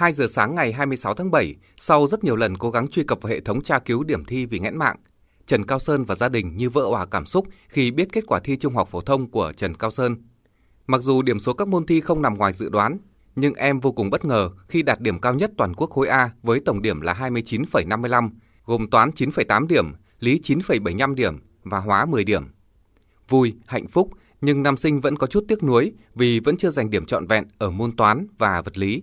2 giờ sáng ngày 26 tháng 7, sau rất nhiều lần cố gắng truy cập vào hệ thống tra cứu điểm thi vì nghẽn mạng, Trần Cao Sơn và gia đình như vỡ òa cảm xúc khi biết kết quả thi trung học phổ thông của Trần Cao Sơn. Mặc dù điểm số các môn thi không nằm ngoài dự đoán, nhưng em vô cùng bất ngờ khi đạt điểm cao nhất toàn quốc khối A với tổng điểm là 29,55, gồm toán 9,8 điểm, lý 9,75 điểm và hóa 10 điểm. Vui, hạnh phúc, nhưng nam sinh vẫn có chút tiếc nuối vì vẫn chưa giành điểm trọn vẹn ở môn toán và vật lý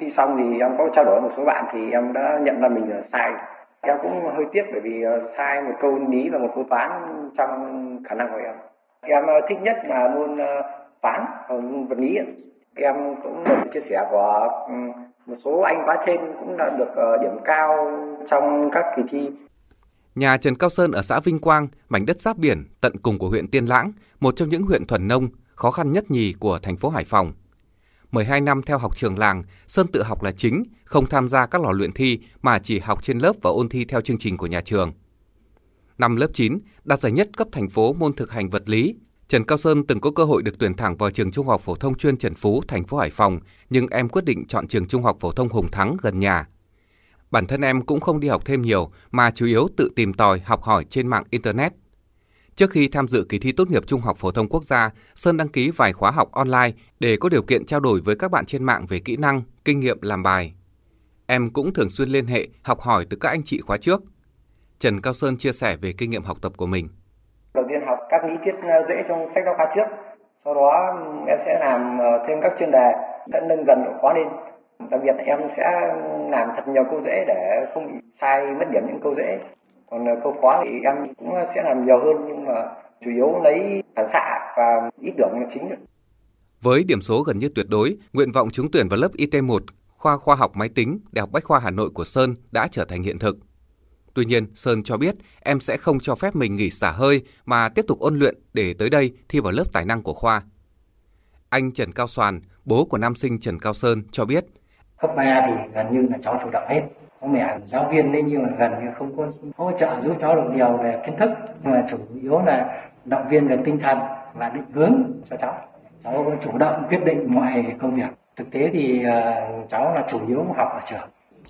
khi xong thì em có trao đổi một số bạn thì em đã nhận ra mình là sai. Em cũng hơi tiếc bởi vì ờ, sai một câu lý và một câu toán trong khả năng của em. Em ờ, thích nhất là môn ờ, toán môn vật lý. Em cũng được chia sẻ của ừ, một số anh khóa trên cũng đã được điểm cao trong các kỳ thi. Nhà Trần Cao Sơn ở xã Vinh Quang, mảnh đất giáp biển tận cùng của huyện Tiên Lãng, một trong những huyện thuần nông khó khăn nhất nhì của thành phố Hải Phòng. 12 năm theo học trường làng, Sơn tự học là chính, không tham gia các lò luyện thi mà chỉ học trên lớp và ôn thi theo chương trình của nhà trường. Năm lớp 9, đạt giải nhất cấp thành phố môn thực hành vật lý. Trần Cao Sơn từng có cơ hội được tuyển thẳng vào trường Trung học phổ thông chuyên Trần Phú, thành phố Hải Phòng, nhưng em quyết định chọn trường Trung học phổ thông Hùng Thắng gần nhà. Bản thân em cũng không đi học thêm nhiều mà chủ yếu tự tìm tòi học hỏi trên mạng internet. Trước khi tham dự kỳ thi tốt nghiệp Trung học phổ thông quốc gia, Sơn đăng ký vài khóa học online để có điều kiện trao đổi với các bạn trên mạng về kỹ năng, kinh nghiệm làm bài. Em cũng thường xuyên liên hệ, học hỏi từ các anh chị khóa trước. Trần Cao Sơn chia sẻ về kinh nghiệm học tập của mình. Đầu tiên học các lý thuyết ờ, dễ trong sách giáo khoa trước, sau đó em sẽ làm ờ, thêm các chuyên đề sẽ nâng dần độ khó lên. Đặc biệt em sẽ làm thật nhiều câu dễ để không bị sai mất điểm những câu dễ còn ờ, câu khó thì em cũng sẽ làm nhiều hơn nhưng mà chủ yếu lấy phản xạ và ít điểm là chính với điểm số gần như tuyệt đối, nguyện vọng trúng tuyển vào lớp IT1, khoa khoa học máy tính, Đại học Bách khoa Hà Nội của Sơn đã trở thành hiện thực. Tuy nhiên, Sơn cho biết em sẽ không cho phép mình nghỉ xả hơi mà tiếp tục ôn luyện để tới đây thi vào lớp tài năng của khoa. Anh Trần Cao Soàn, bố của nam sinh Trần Cao Sơn cho biết. Cấp 3 thì gần như là cháu chủ động hết bố mẹ giáo viên nên nhưng mà gần như không có hỗ trợ giúp cháu được nhiều về kiến thức. Nhưng mà chủ yếu là động viên về tinh thần và định hướng cho cháu. Cháu có chủ động quyết định mọi công việc. Thực tế thì uh, cháu là chủ yếu học ở trường.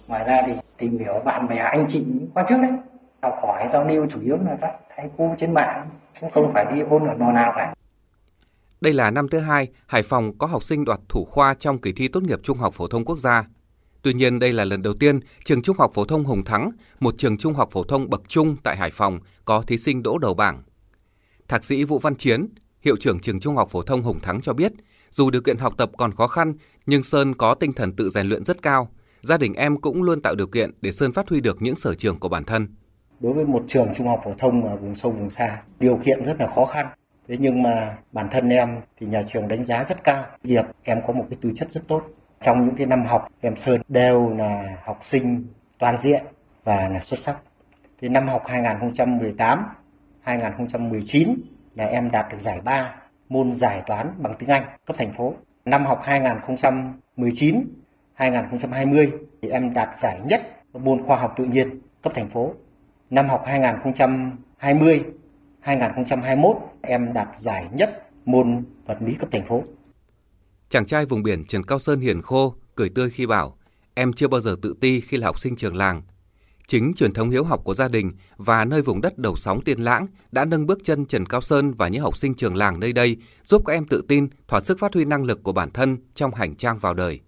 Ngoài ra thì tìm hiểu bạn bè anh chị qua trước đấy. Học hỏi giao lưu chủ yếu là các thầy cô trên mạng. Cũng không phải đi ôn ở nò nào cả. Đây là năm thứ hai Hải Phòng có học sinh đoạt thủ khoa trong kỳ thi tốt nghiệp trung học phổ thông quốc gia. Tuy nhiên đây là lần đầu tiên trường Trung học phổ thông Hùng Thắng, một trường trung học phổ thông bậc trung tại Hải Phòng có thí sinh đỗ đầu bảng. Thạc sĩ Vũ Văn Chiến, hiệu trưởng trường Trung học phổ thông Hùng Thắng cho biết, dù điều kiện học tập còn khó khăn, nhưng Sơn có tinh thần tự rèn luyện rất cao. Gia đình em cũng luôn tạo điều kiện để Sơn phát huy được những sở trường của bản thân. Đối với một trường trung học phổ thông ở vùng sâu vùng xa, điều kiện rất là khó khăn. Thế nhưng mà bản thân em thì nhà trường đánh giá rất cao việc em có một cái tư chất rất tốt trong những cái năm học, em Sơn đều là học sinh toàn diện và là xuất sắc. Thì năm học 2018 2019 là em đạt được giải 3 môn giải toán bằng tiếng Anh cấp thành phố. Năm học 2019 2020 thì em đạt giải nhất môn khoa học tự nhiên cấp thành phố. Năm học 2020 2021 em đạt giải nhất môn vật lý cấp thành phố. Chàng trai vùng biển Trần Cao Sơn hiền khô, cười tươi khi bảo, em chưa bao giờ tự ti khi là học sinh trường làng. Chính truyền thống hiếu học của gia đình và nơi vùng đất đầu sóng tiên lãng đã nâng bước chân Trần Cao Sơn và những học sinh trường làng nơi đây, giúp các em tự tin, thỏa sức phát huy năng lực của bản thân trong hành trang vào đời.